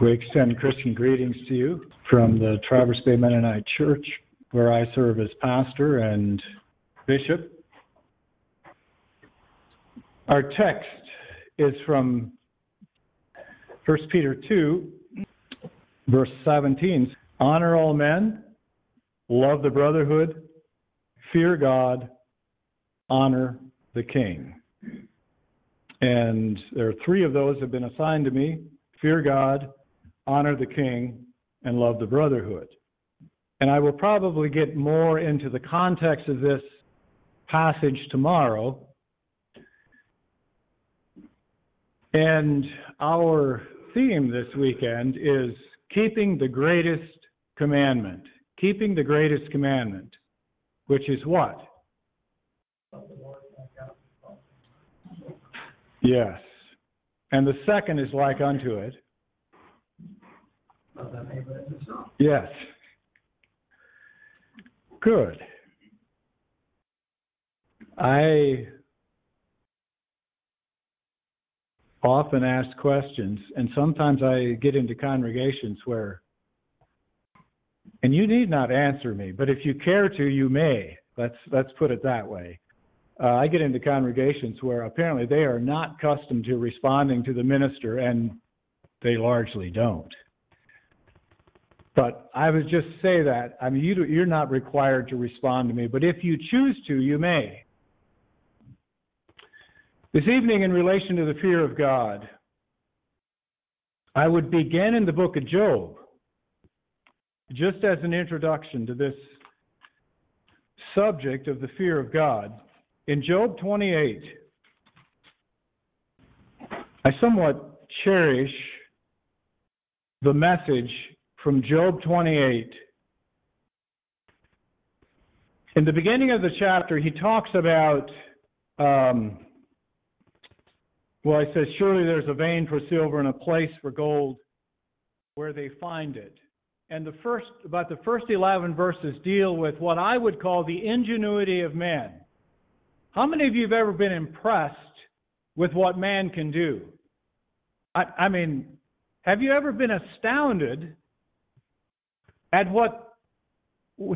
We extend Christian greetings to you from the Traverse Bay Mennonite Church, where I serve as pastor and bishop. Our text is from 1 Peter 2, verse 17. Honor all men, love the brotherhood, fear God, honor the king. And there are three of those have been assigned to me fear God, honor the king, and love the brotherhood. And I will probably get more into the context of this passage tomorrow. And our theme this weekend is keeping the greatest commandment. Keeping the greatest commandment, which is what? Yes. And the second is like unto it. Yes. Good. I often ask questions, and sometimes I get into congregations where, and you need not answer me, but if you care to, you may. Let's let's put it that way. Uh, I get into congregations where apparently they are not accustomed to responding to the minister, and they largely don't. But I would just say that I mean you you're not required to respond to me, but if you choose to, you may. This evening, in relation to the fear of God, I would begin in the book of Job, just as an introduction to this subject of the fear of God. In Job 28, I somewhat cherish the message from Job 28. In the beginning of the chapter, he talks about um, well, he says, Surely there's a vein for silver and a place for gold where they find it. And the first, about the first 11 verses deal with what I would call the ingenuity of man. How many of you have ever been impressed with what man can do? I, I mean, have you ever been astounded at what,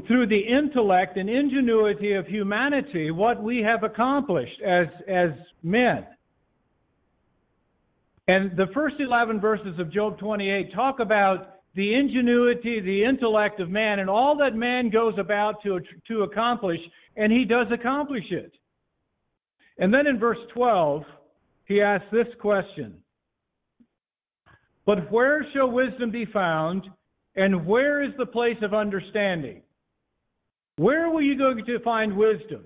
through the intellect and ingenuity of humanity, what we have accomplished as, as men? And the first 11 verses of Job 28 talk about the ingenuity, the intellect of man, and all that man goes about to, to accomplish, and he does accomplish it. And then in verse 12, he asks this question But where shall wisdom be found, and where is the place of understanding? Where will you go to find wisdom?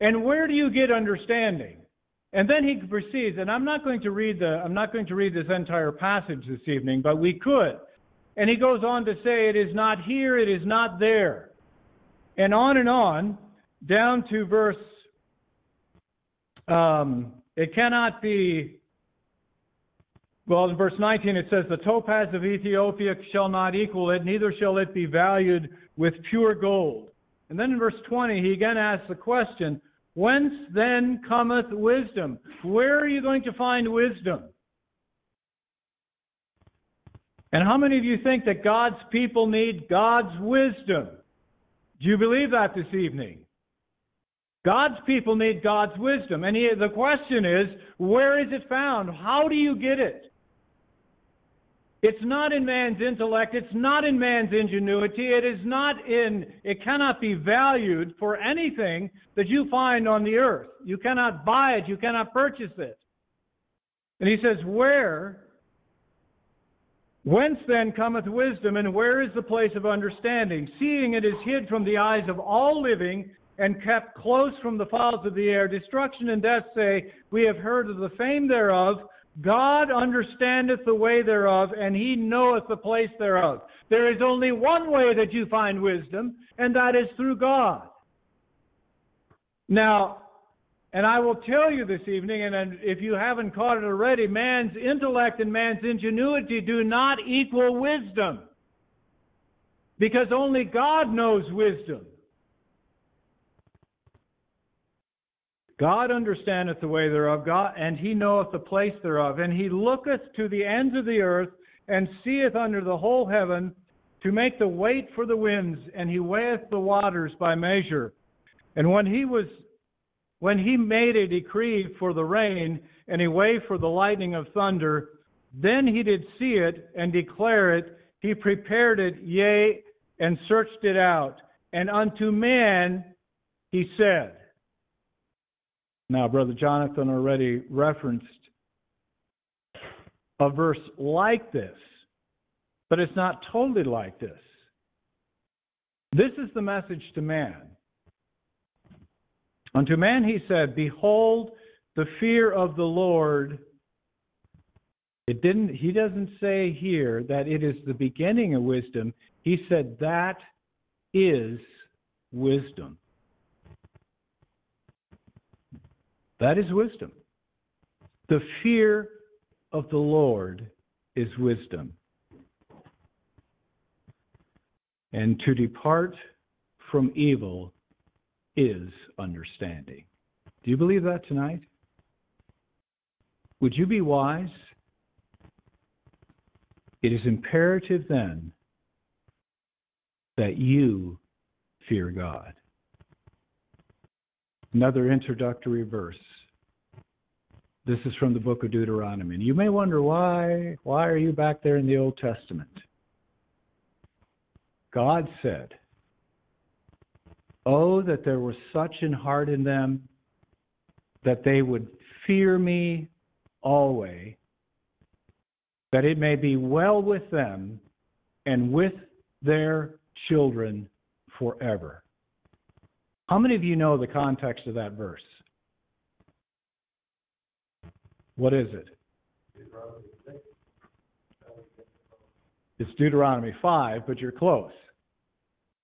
And where do you get understanding? And then he proceeds, and I'm not going to read the I'm not going to read this entire passage this evening, but we could. And he goes on to say, It is not here, it is not there. And on and on, down to verse um, it cannot be well, in verse 19 it says, The topaz of Ethiopia shall not equal it, neither shall it be valued with pure gold. And then in verse 20, he again asks the question, Whence then cometh wisdom? Where are you going to find wisdom? And how many of you think that God's people need God's wisdom? Do you believe that this evening? God's people need God's wisdom. And he, the question is, where is it found? How do you get it? It's not in man's intellect. It's not in man's ingenuity. It is not in, it cannot be valued for anything that you find on the earth. You cannot buy it. You cannot purchase it. And he says, Where? Whence then cometh wisdom, and where is the place of understanding? Seeing it is hid from the eyes of all living and kept close from the fowls of the air. Destruction and death say, We have heard of the fame thereof. God understandeth the way thereof, and he knoweth the place thereof. There is only one way that you find wisdom, and that is through God. Now, and I will tell you this evening, and if you haven't caught it already, man's intellect and man's ingenuity do not equal wisdom. Because only God knows wisdom. God understandeth the way thereof, God, and he knoweth the place thereof, and he looketh to the ends of the earth and seeth under the whole heaven to make the weight for the winds, and he weigheth the waters by measure. And when he was when he made a decree for the rain, and a way for the lightning of thunder, then he did see it and declare it. He prepared it, yea, and searched it out. And unto man he said. Now, Brother Jonathan already referenced a verse like this, but it's not totally like this. This is the message to man. Unto man he said, Behold, the fear of the Lord. It didn't he doesn't say here that it is the beginning of wisdom. He said that is wisdom. That is wisdom. The fear of the Lord is wisdom. And to depart from evil is understanding. Do you believe that tonight? Would you be wise? It is imperative then that you fear God. Another introductory verse. This is from the book of Deuteronomy. And you may wonder why why are you back there in the Old Testament? God said, Oh, that there was such an heart in them that they would fear me always, that it may be well with them and with their children forever. How many of you know the context of that verse? What is it? It's Deuteronomy 5, but you're close.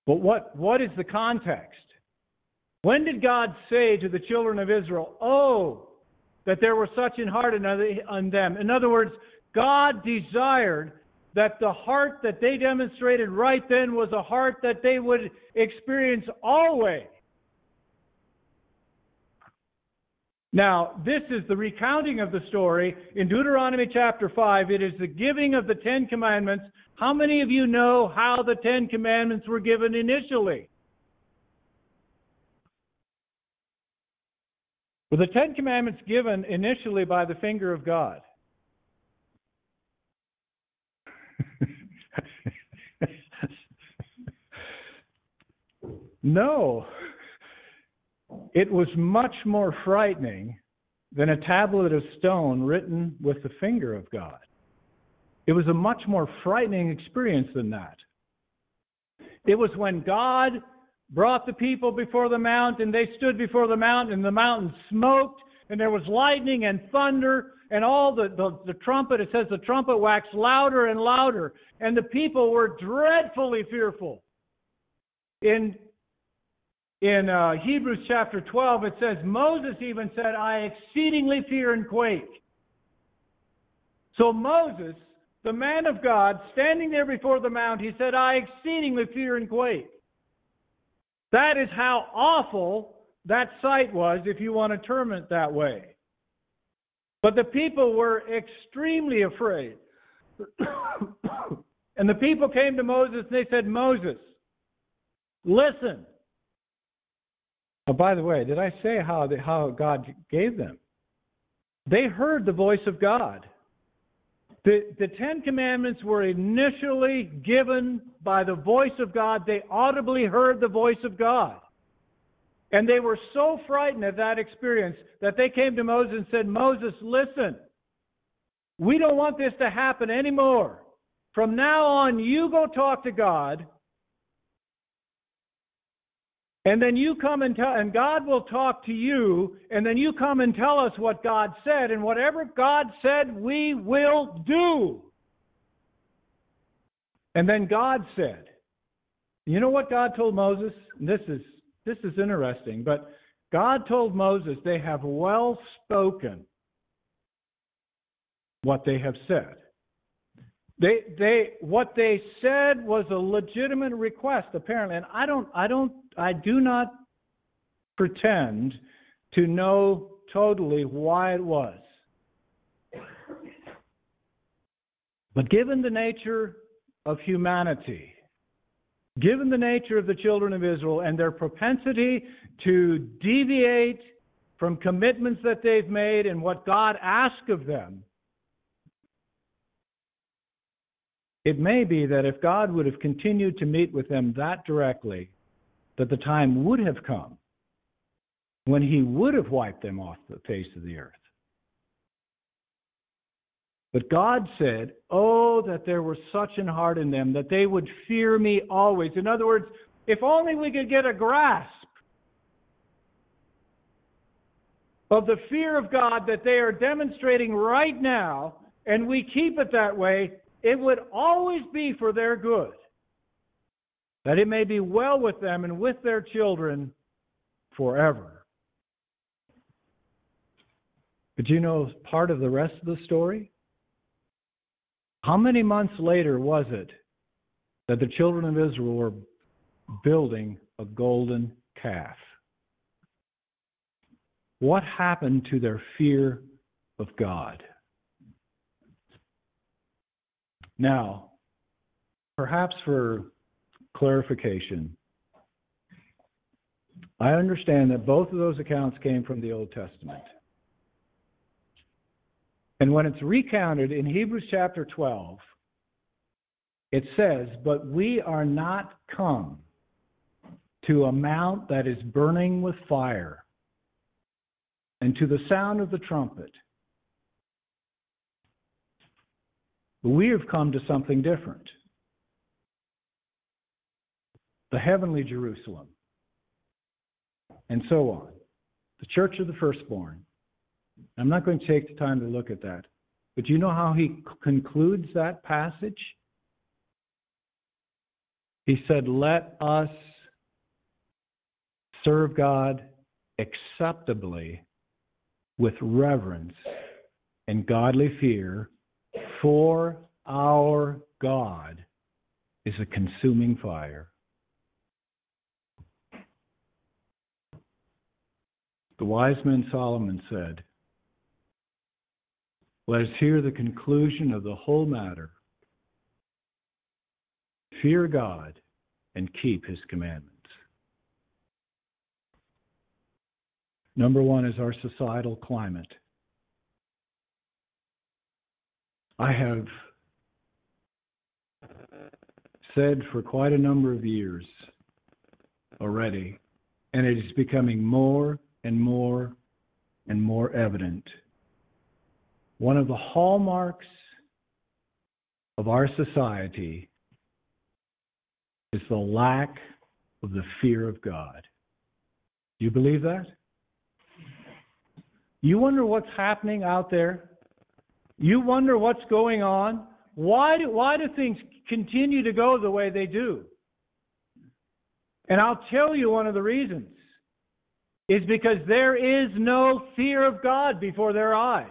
But what, what is the context? When did God say to the children of Israel, Oh, that there were such an heart on them? In other words, God desired that the heart that they demonstrated right then was a heart that they would experience always. Now, this is the recounting of the story in Deuteronomy chapter 5. It is the giving of the Ten Commandments. How many of you know how the Ten Commandments were given initially? Were the Ten Commandments given initially by the finger of God? no. It was much more frightening than a tablet of stone written with the finger of God. It was a much more frightening experience than that. It was when God brought the people before the mountain, and they stood before the mountain, and the mountain smoked, and there was lightning and thunder, and all the, the, the trumpet, it says the trumpet waxed louder and louder, and the people were dreadfully fearful. In in uh, Hebrews chapter 12, it says, Moses even said, I exceedingly fear and quake. So Moses, the man of God, standing there before the mount, he said, I exceedingly fear and quake. That is how awful that sight was, if you want to term it that way. But the people were extremely afraid. and the people came to Moses and they said, Moses, listen. Oh, by the way, did I say how, the, how God gave them? They heard the voice of God. The, the Ten Commandments were initially given by the voice of God. They audibly heard the voice of God. And they were so frightened at that experience that they came to Moses and said, Moses, listen, we don't want this to happen anymore. From now on, you go talk to God and then you come and tell, and God will talk to you, and then you come and tell us what God said, and whatever God said, we will do. And then God said, you know what God told Moses? This is this is interesting, but God told Moses they have well spoken what they have said. They they what they said was a legitimate request apparently, and I don't I don't I do not pretend to know totally why it was. But given the nature of humanity, given the nature of the children of Israel and their propensity to deviate from commitments that they've made and what God asked of them, it may be that if God would have continued to meet with them that directly, that the time would have come when he would have wiped them off the face of the earth. But God said, Oh, that there were such an heart in them, that they would fear me always. In other words, if only we could get a grasp of the fear of God that they are demonstrating right now, and we keep it that way, it would always be for their good. That it may be well with them and with their children forever. But you know part of the rest of the story? How many months later was it that the children of Israel were building a golden calf? What happened to their fear of God? Now, perhaps for clarification, I understand that both of those accounts came from the Old Testament. And when it's recounted in Hebrews chapter 12, it says, But we are not come to a mount that is burning with fire, and to the sound of the trumpet. But we have come to something different the heavenly Jerusalem, and so on, the church of the firstborn I'm not going to take the time to look at that. But you know how he concludes that passage? He said, Let us serve God acceptably with reverence and godly fear, for our God is a consuming fire. The wise man Solomon said, let us hear the conclusion of the whole matter. Fear God and keep his commandments. Number one is our societal climate. I have said for quite a number of years already, and it is becoming more and more and more evident one of the hallmarks of our society is the lack of the fear of God. Do you believe that? You wonder what's happening out there? You wonder what's going on? Why do, why do things continue to go the way they do? And I'll tell you one of the reasons is because there is no fear of God before their eyes.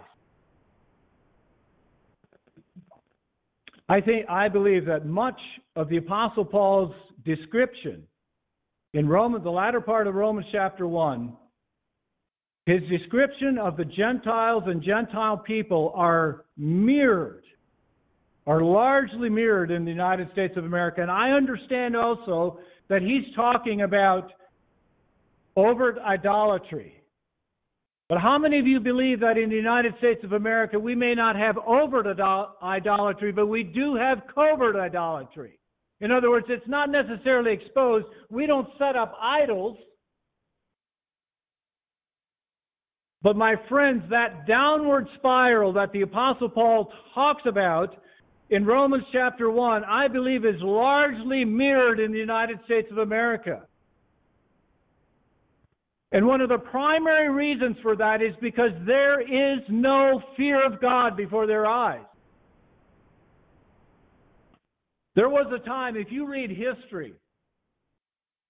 I think I believe that much of the Apostle Paul's description in Romans, the latter part of Romans chapter one, his description of the Gentiles and Gentile people are mirrored, are largely mirrored in the United States of America. And I understand also that he's talking about overt idolatry. But how many of you believe that in the United States of America we may not have overt idolatry, but we do have covert idolatry? In other words, it's not necessarily exposed. We don't set up idols. But my friends, that downward spiral that the Apostle Paul talks about in Romans chapter 1, I believe is largely mirrored in the United States of America. And one of the primary reasons for that is because there is no fear of God before their eyes. There was a time, if you read history,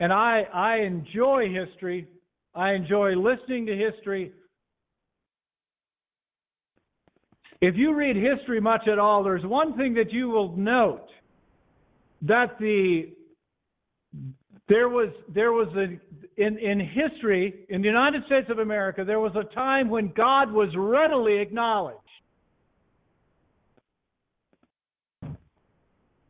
and I, I enjoy history, I enjoy listening to history. If you read history much at all, there's one thing that you will note that the there was there was a in in history in the United States of America there was a time when God was readily acknowledged.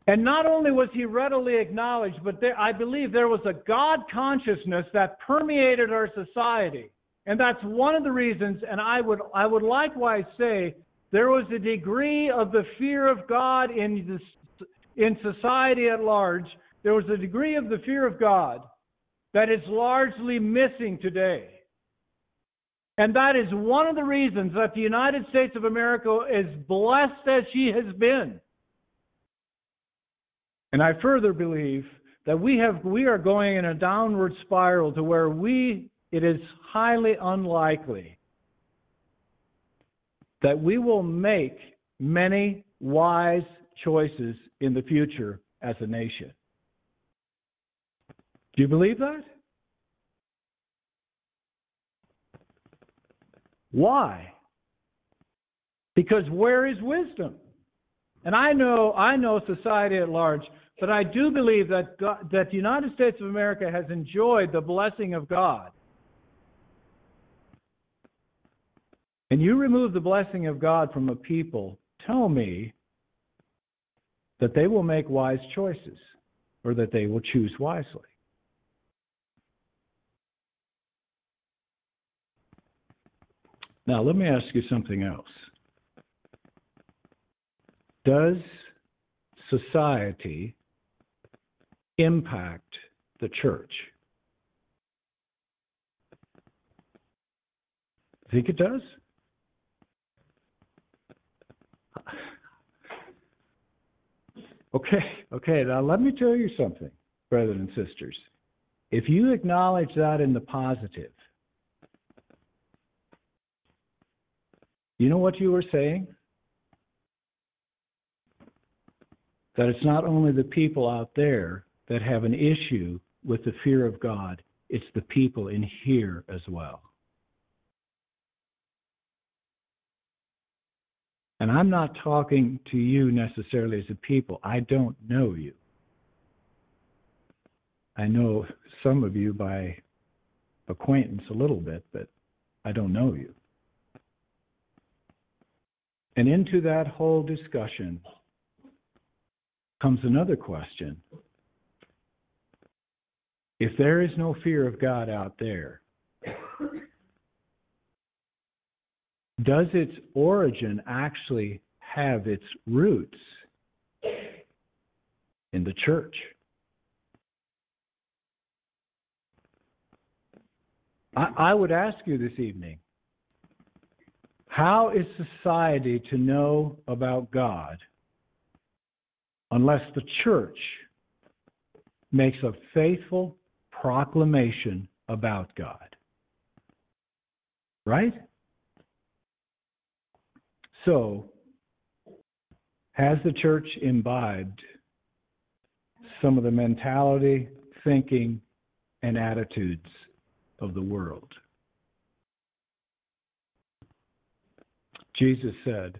And not only was he readily acknowledged, but there, I believe there was a God consciousness that permeated our society. And that's one of the reasons, and I would, I would likewise say there was a degree of the fear of God in, this, in society at large. There was a degree of the fear of God that is largely missing today. And that is one of the reasons that the United States of America is blessed as she has been. And I further believe that we have we are going in a downward spiral to where we it is highly unlikely that we will make many wise choices in the future as a nation. Do you believe that? Why? Because where is wisdom? And I know I know society at large, but I do believe that God, that the United States of America has enjoyed the blessing of God. And you remove the blessing of God from a people, tell me that they will make wise choices or that they will choose wisely. Now, let me ask you something else. Does society impact the church? Think it does? Okay, okay, now let me tell you something, brothers and sisters. If you acknowledge that in the positive, You know what you were saying? That it's not only the people out there that have an issue with the fear of God, it's the people in here as well. And I'm not talking to you necessarily as a people. I don't know you. I know some of you by acquaintance a little bit, but I don't know you. And into that whole discussion comes another question. If there is no fear of God out there, does its origin actually have its roots in the church? I, I would ask you this evening how is society to know about God unless the church makes a faithful proclamation about God? Right? So, has the church imbibed some of the mentality, thinking, and attitudes of the world? Jesus said,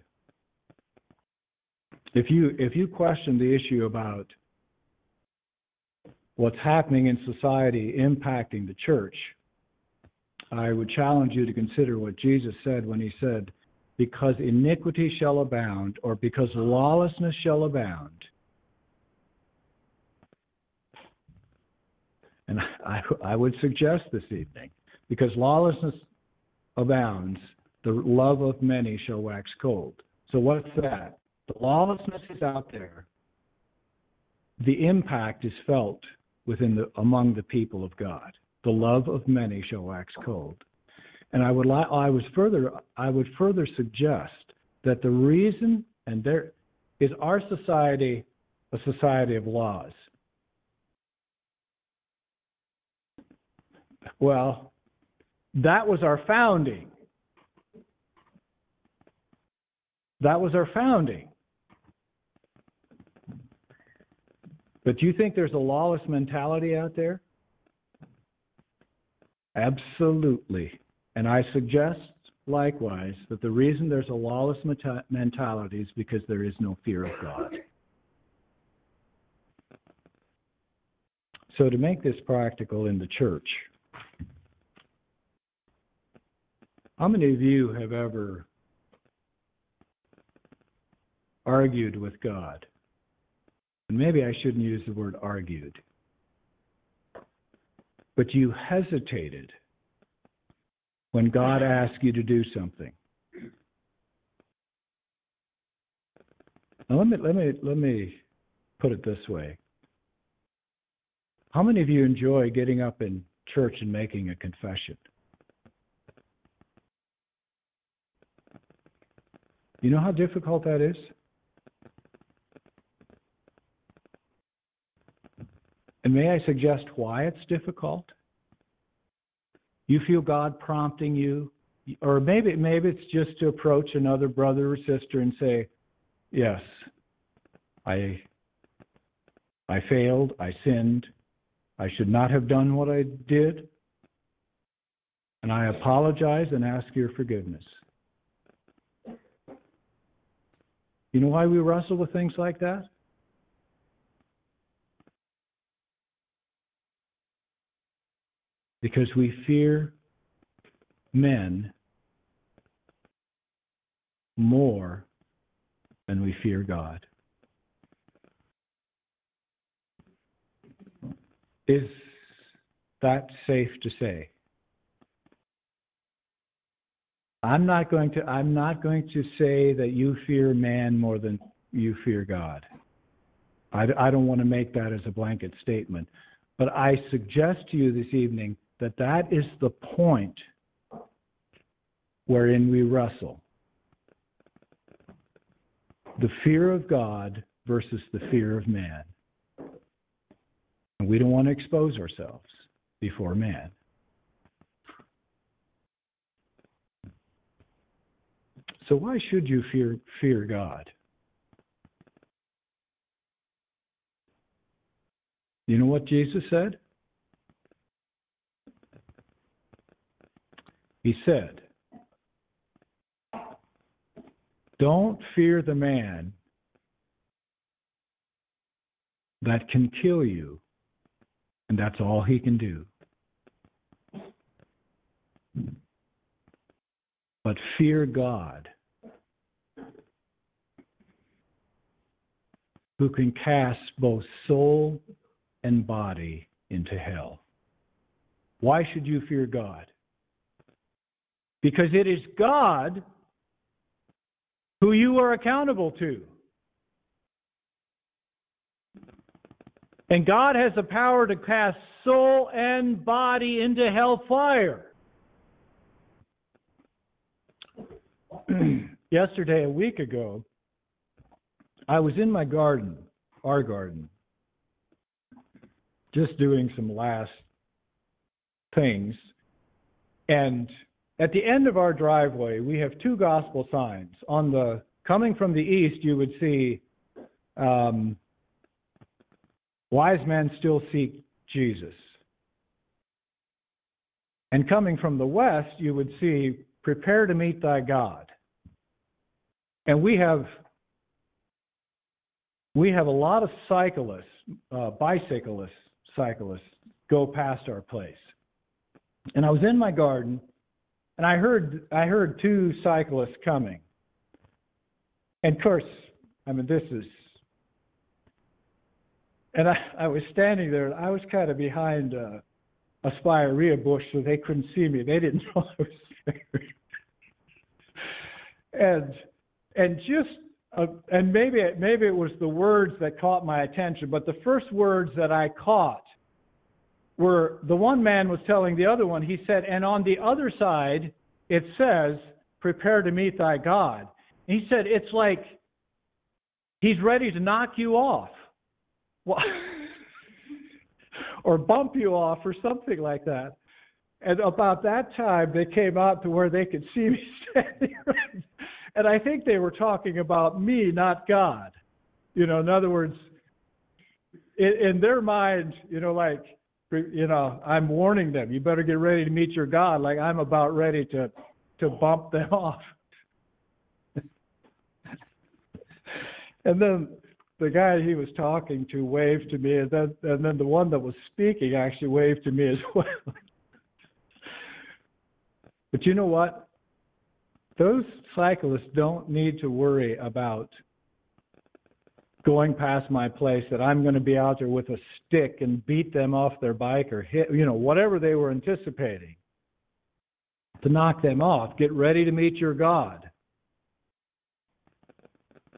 if you if you question the issue about what's happening in society impacting the church, I would challenge you to consider what Jesus said when he said, because iniquity shall abound, or because lawlessness shall abound. And I, I would suggest this evening, because lawlessness abounds, the love of many shall wax cold. So what's that? The lawlessness is out there. The impact is felt within the among the people of God. The love of many shall wax cold. And I would li- I was further I would further suggest that the reason and there is our society a society of laws. Well, that was our founding. That was our founding. But do you think there's a lawless mentality out there? Absolutely. And I suggest, likewise, that the reason there's a lawless mentality is because there is no fear of God. So, to make this practical in the church, how many of you have ever argued with God and maybe I shouldn't use the word argued, but you hesitated when God asks you to do something. Now let me let me let me put it this way. How many of you enjoy getting up in church and making a confession? You know how difficult that is? And may I suggest why it's difficult? You feel God prompting you, or maybe maybe it's just to approach another brother or sister and say, "Yes, I I failed, I sinned, I should not have done what I did, and I apologize and ask your forgiveness." You know why we wrestle with things like that? Because we fear men more than we fear God. Is that safe to say? I'm not going to I'm not going to say that you fear man more than you fear God. I, I don't want to make that as a blanket statement, but I suggest to you this evening that that is the point wherein we wrestle. The fear of God versus the fear of man. And we don't want to expose ourselves before man. So why should you fear fear God? You know what Jesus said? He said, Don't fear the man that can kill you, and that's all he can do. But fear God, who can cast both soul and body into hell. Why should you fear God? Because it is God who you are accountable to. And God has the power to cast soul and body into hellfire. Yesterday, a week ago, I was in my garden, our garden, just doing some last things. And at the end of our driveway, we have two gospel signs. On the coming from the east, you would see um, wise men still seek Jesus. And coming from the west, you would see prepare to meet thy God. And we have we have a lot of cyclists, uh, bicyclists, cyclists go past our place. And I was in my garden and I heard I heard two cyclists coming. And of course, I mean this is and I, I was standing there and I was kind of behind a, a spirea bush so they couldn't see me. They didn't know I was there. and and just uh, and maybe it, maybe it was the words that caught my attention, but the first words that I caught where the one man was telling the other one, he said, and on the other side, it says, prepare to meet thy God. And he said, it's like he's ready to knock you off. or bump you off or something like that. And about that time, they came out to where they could see me standing. and I think they were talking about me, not God. You know, in other words, in, in their mind, you know, like, you know, I'm warning them. You better get ready to meet your God. Like I'm about ready to to bump them off. and then the guy he was talking to waved to me, and then and then the one that was speaking actually waved to me as well. but you know what? Those cyclists don't need to worry about going past my place that I'm going to be out there with a stick and beat them off their bike or hit, you know, whatever they were anticipating to knock them off. Get ready to meet your God.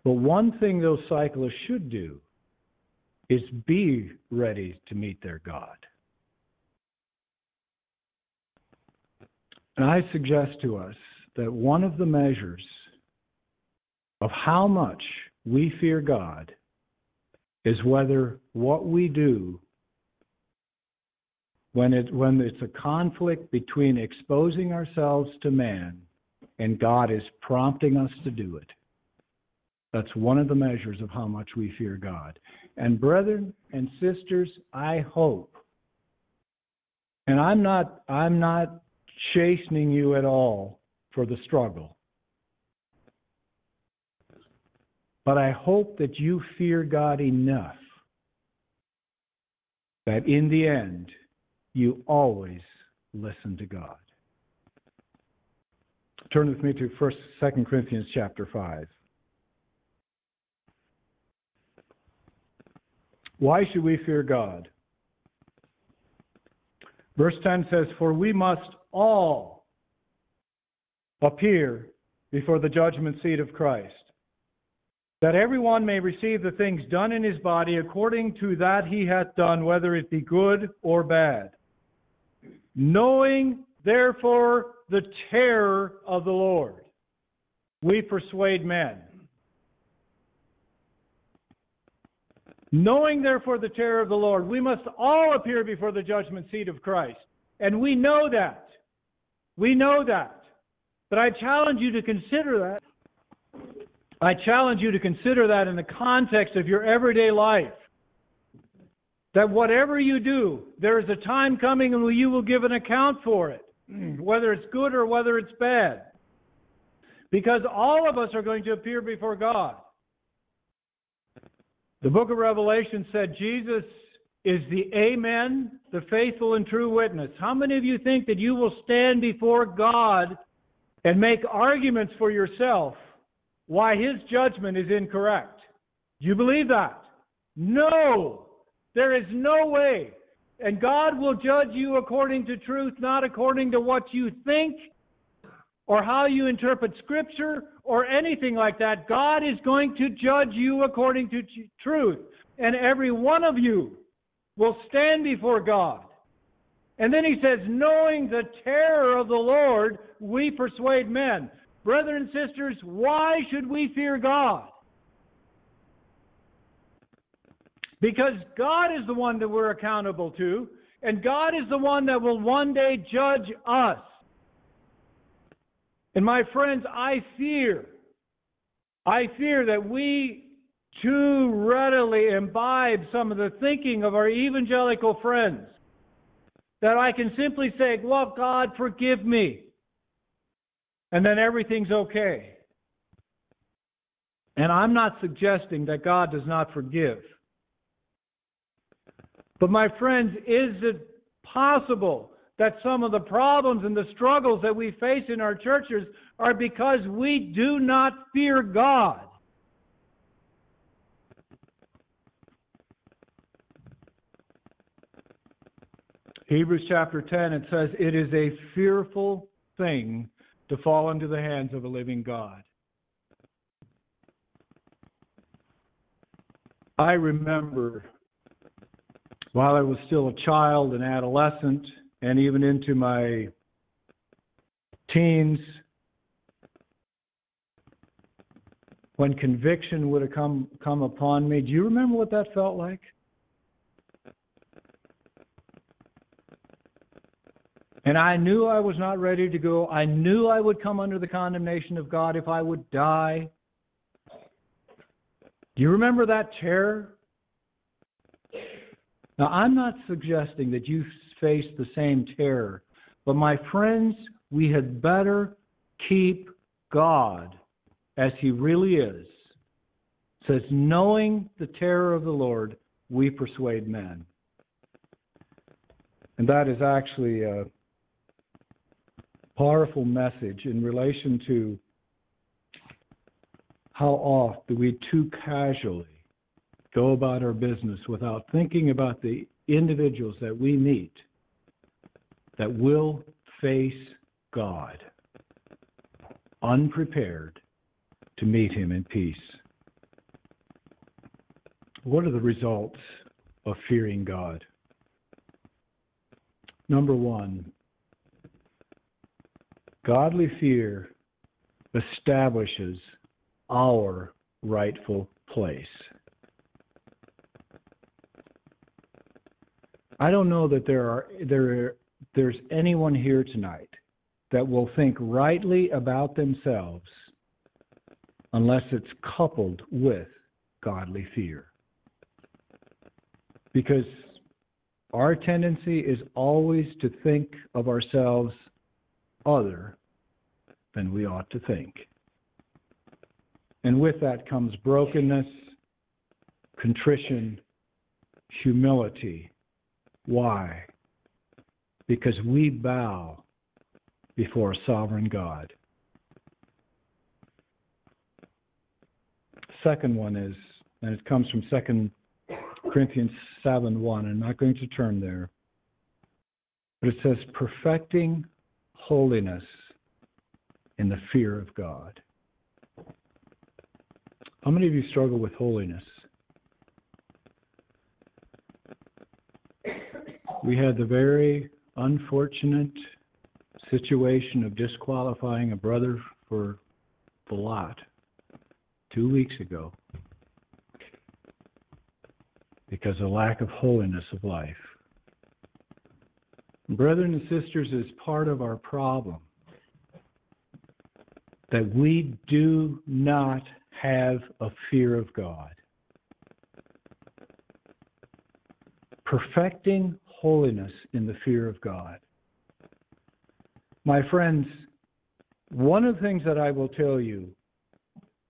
But one thing those cyclists should do is be ready to meet their God. And I suggest to us that one of the measures of how much we fear God is whether what we do when it when it's a conflict between exposing ourselves to man and God is prompting us to do it. That's one of the measures of how much we fear God. And brethren and sisters, I hope and I'm not I'm not chastening you at all for the struggle. But I hope that you fear God enough that in the end, you always listen to God. Turn with me to First, Second Corinthians chapter five. Why should we fear God? Verse 10 says, For we must all appear before the judgment seat of Christ that everyone may receive the things done in his body according to that he hath done, whether it be good or bad. Knowing, therefore, the terror of the Lord, we persuade men. Knowing, therefore, the terror of the Lord, we must all appear before the judgment seat of Christ. And we know that. We know that. But I challenge you to consider that I challenge you to consider that in the context of your everyday life. That whatever you do, there is a time coming when you will give an account for it, whether it's good or whether it's bad. Because all of us are going to appear before God. The book of Revelation said Jesus is the Amen, the faithful and true witness. How many of you think that you will stand before God and make arguments for yourself why his judgment is incorrect. Do you believe that? No. There is no way. And God will judge you according to truth, not according to what you think or how you interpret Scripture or anything like that. God is going to judge you according to truth. And every one of you will stand before God. And then he says, knowing the terror of the Lord, we persuade men. Brethren and sisters, why should we fear God? Because God is the one that we're accountable to, and God is the one that will one day judge us. And my friends, I fear, I fear that we too readily imbibe some of the thinking of our evangelical friends. That I can simply say, Well, God, forgive me and then everything's okay. And I'm not suggesting that God does not forgive. But my friends, is it possible that some of the problems and the struggles that we face in our churches are because we do not fear God? Hebrews chapter 10, it says, It is a fearful thing to fall into the hands of a living God. I remember while I was still a child, and adolescent, and even into my teens, when conviction would have come come upon me. Do you remember what that felt like? And I knew I was not ready to go. I knew I would come under the condemnation of God if I would die. Do you remember that terror? Now, I'm not suggesting that you face the same terror, but my friends, we had better keep God as He really is. It says, knowing the terror of the Lord, we persuade men. And that is actually. Uh, powerful message in relation to how oft do we too casually go about our business without thinking about the individuals that we meet that will face God unprepared to meet Him in peace. What are the results of fearing God? Number one, godly fear establishes our rightful place. I don't know that there are there there's anyone here tonight that will think rightly about themselves unless it's coupled with godly fear. Because our tendency is always to think of ourselves other than we ought to think. And with that comes brokenness, contrition, humility. Why? Because we bow before a sovereign God. Second one is, and it comes from Second Corinthians 7 1. I'm not going to turn there. But it says, perfecting holiness in the fear of God. How many of you struggle with holiness? We had the very unfortunate situation of disqualifying a brother for the lot two weeks ago because of lack of holiness of life. Brethren and sisters, is part of our problem that we do not have a fear of God. Perfecting holiness in the fear of God. My friends, one of the things that I will tell you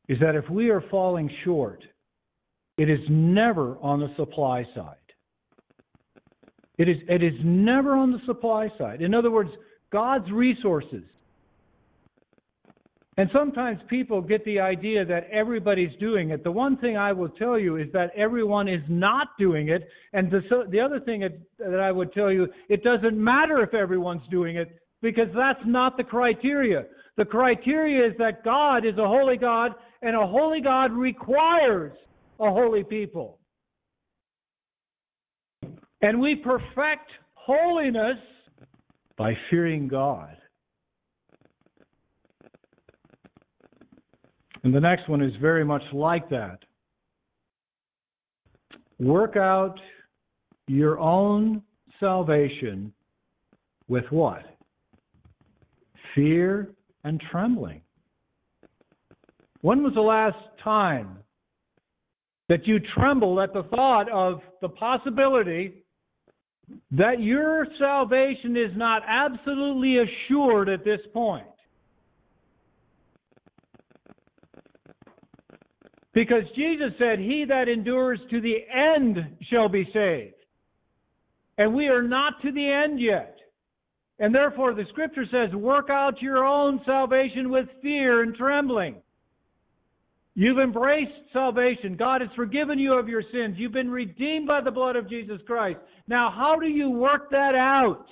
is that if we are falling short, it is never on the supply side. It is, it is never on the supply side. In other words, God's resources and sometimes people get the idea that everybody's doing it. The one thing I will tell you is that everyone is not doing it. And the, so, the other thing that I would tell you, it doesn't matter if everyone's doing it because that's not the criteria. The criteria is that God is a holy God and a holy God requires a holy people. And we perfect holiness by fearing God. And the next one is very much like that. Work out your own salvation with what? Fear and trembling. When was the last time that you trembled at the thought of the possibility that your salvation is not absolutely assured at this point? Because Jesus said, He that endures to the end shall be saved. And we are not to the end yet. And therefore, the scripture says, work out your own salvation with fear and trembling. You've embraced salvation. God has forgiven you of your sins. You've been redeemed by the blood of Jesus Christ. Now, how do you work that out?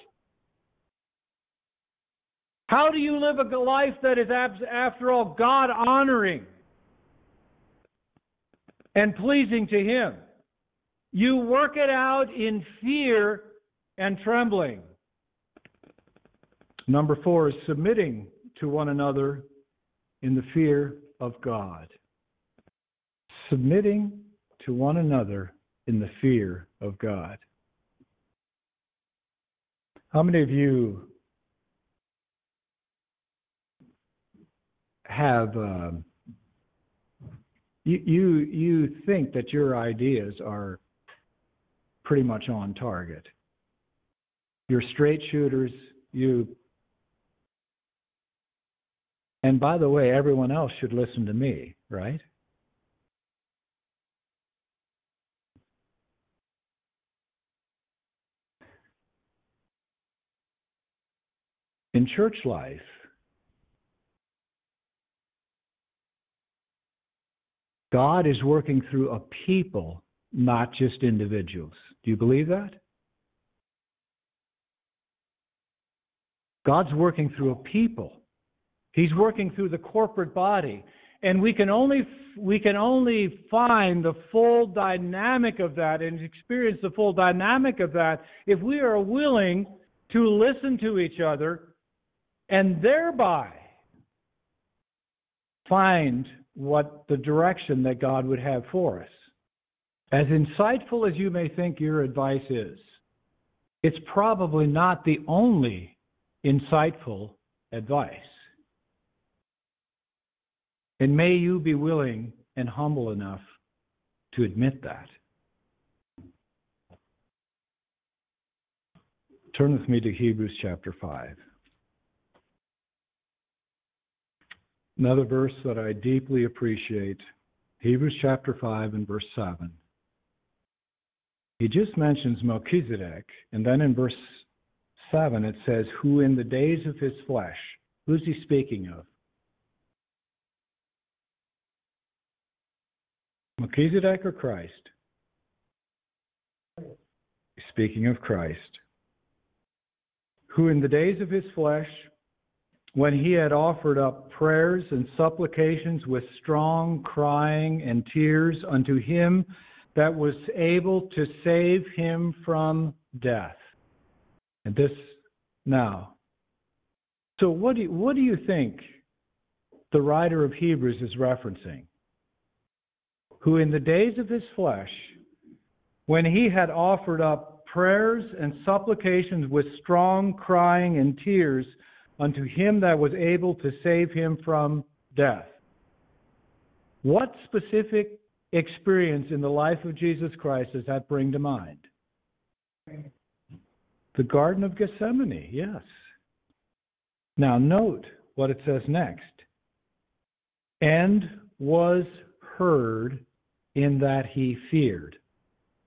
How do you live a life that is, after all, God honoring? And pleasing to Him. You work it out in fear and trembling. Number four is submitting to one another in the fear of God. Submitting to one another in the fear of God. How many of you have uh, you you you think that your ideas are pretty much on target. You're straight shooters. You and by the way, everyone else should listen to me, right? In church life, God is working through a people not just individuals. Do you believe that? God's working through a people. He's working through the corporate body. And we can only we can only find the full dynamic of that and experience the full dynamic of that if we are willing to listen to each other and thereby find what the direction that God would have for us. As insightful as you may think your advice is, it's probably not the only insightful advice. And may you be willing and humble enough to admit that. Turn with me to Hebrews chapter 5. Another verse that I deeply appreciate Hebrews chapter 5 and verse 7. He just mentions Melchizedek, and then in verse 7 it says, Who in the days of his flesh. Who's he speaking of? Melchizedek or Christ? Speaking of Christ, who in the days of his flesh, when he had offered up prayers and supplications with strong crying and tears unto him that was able to save him from death. And this now. So what do you, what do you think the writer of Hebrews is referencing? who in the days of his flesh, when he had offered up prayers and supplications with strong crying and tears unto him that was able to save him from death. What specific experience in the life of Jesus Christ does that bring to mind? The Garden of Gethsemane, yes. Now note what it says next. And was heard in that he feared.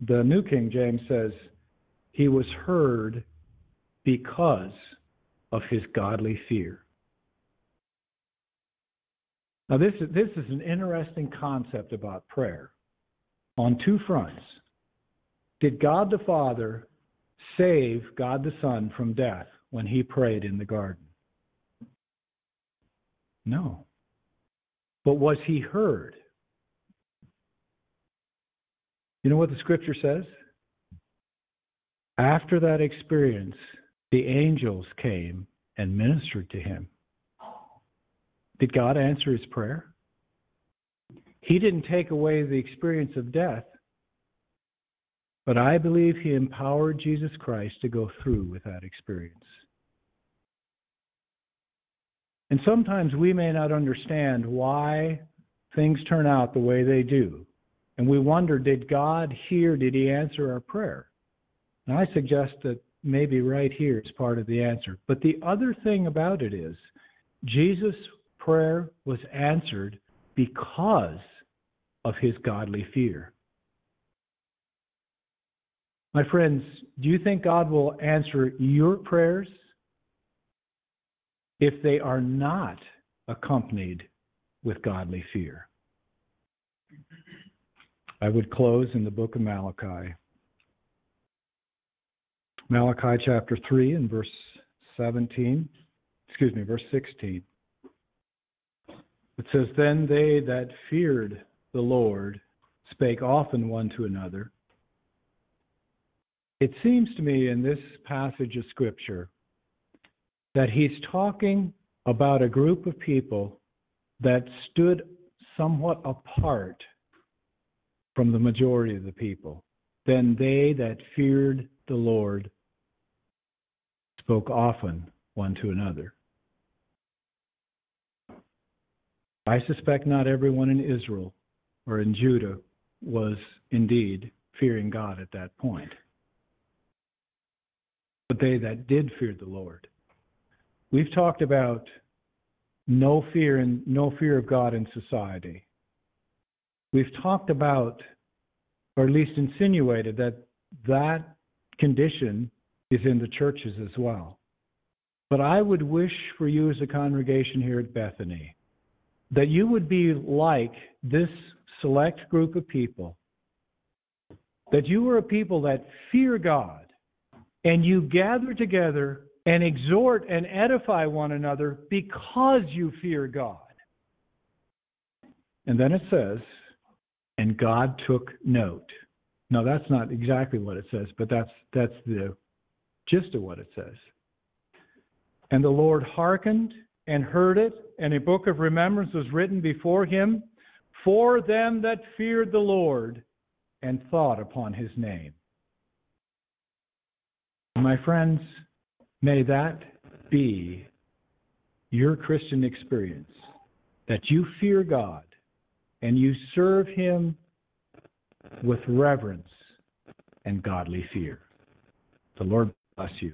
The New King James says, he was heard because of his godly fear. Now, this is, this is an interesting concept about prayer on two fronts. Did God the Father save God the Son from death when he prayed in the garden? No. But was he heard? You know what the scripture says? After that experience, the angels came and ministered to him. Did God answer his prayer? He didn't take away the experience of death, but I believe he empowered Jesus Christ to go through with that experience. And sometimes we may not understand why things turn out the way they do. And we wonder, did God hear, did he answer our prayer? And I suggest that maybe right here is part of the answer. But the other thing about it is, Jesus' prayer was answered because of his godly fear. My friends, do you think God will answer your prayers if they are not accompanied with godly fear? I would close in the book of Malachi. Malachi chapter 3 and verse 17, excuse me, verse 16. It says, Then they that feared the Lord spake often one to another. It seems to me in this passage of Scripture that he's talking about a group of people that stood somewhat apart from the majority of the people. Then they that feared the Lord spoke often one to another. I suspect not everyone in Israel or in Judah was indeed fearing God at that point. But they that did fear the Lord. We've talked about no fear and no fear of God in society. We've talked about, or at least insinuated, that that condition is in the churches as well. But I would wish for you as a congregation here at Bethany that you would be like this select group of people that you are a people that fear God and you gather together and exhort and edify one another because you fear God. And then it says, and God took note. Now that's not exactly what it says, but that's that's the gist of what it says. And the Lord hearkened and heard it, and a book of remembrance was written before him for them that feared the Lord and thought upon his name. My friends, may that be your Christian experience that you fear God and you serve him with reverence and godly fear. The Lord bless you.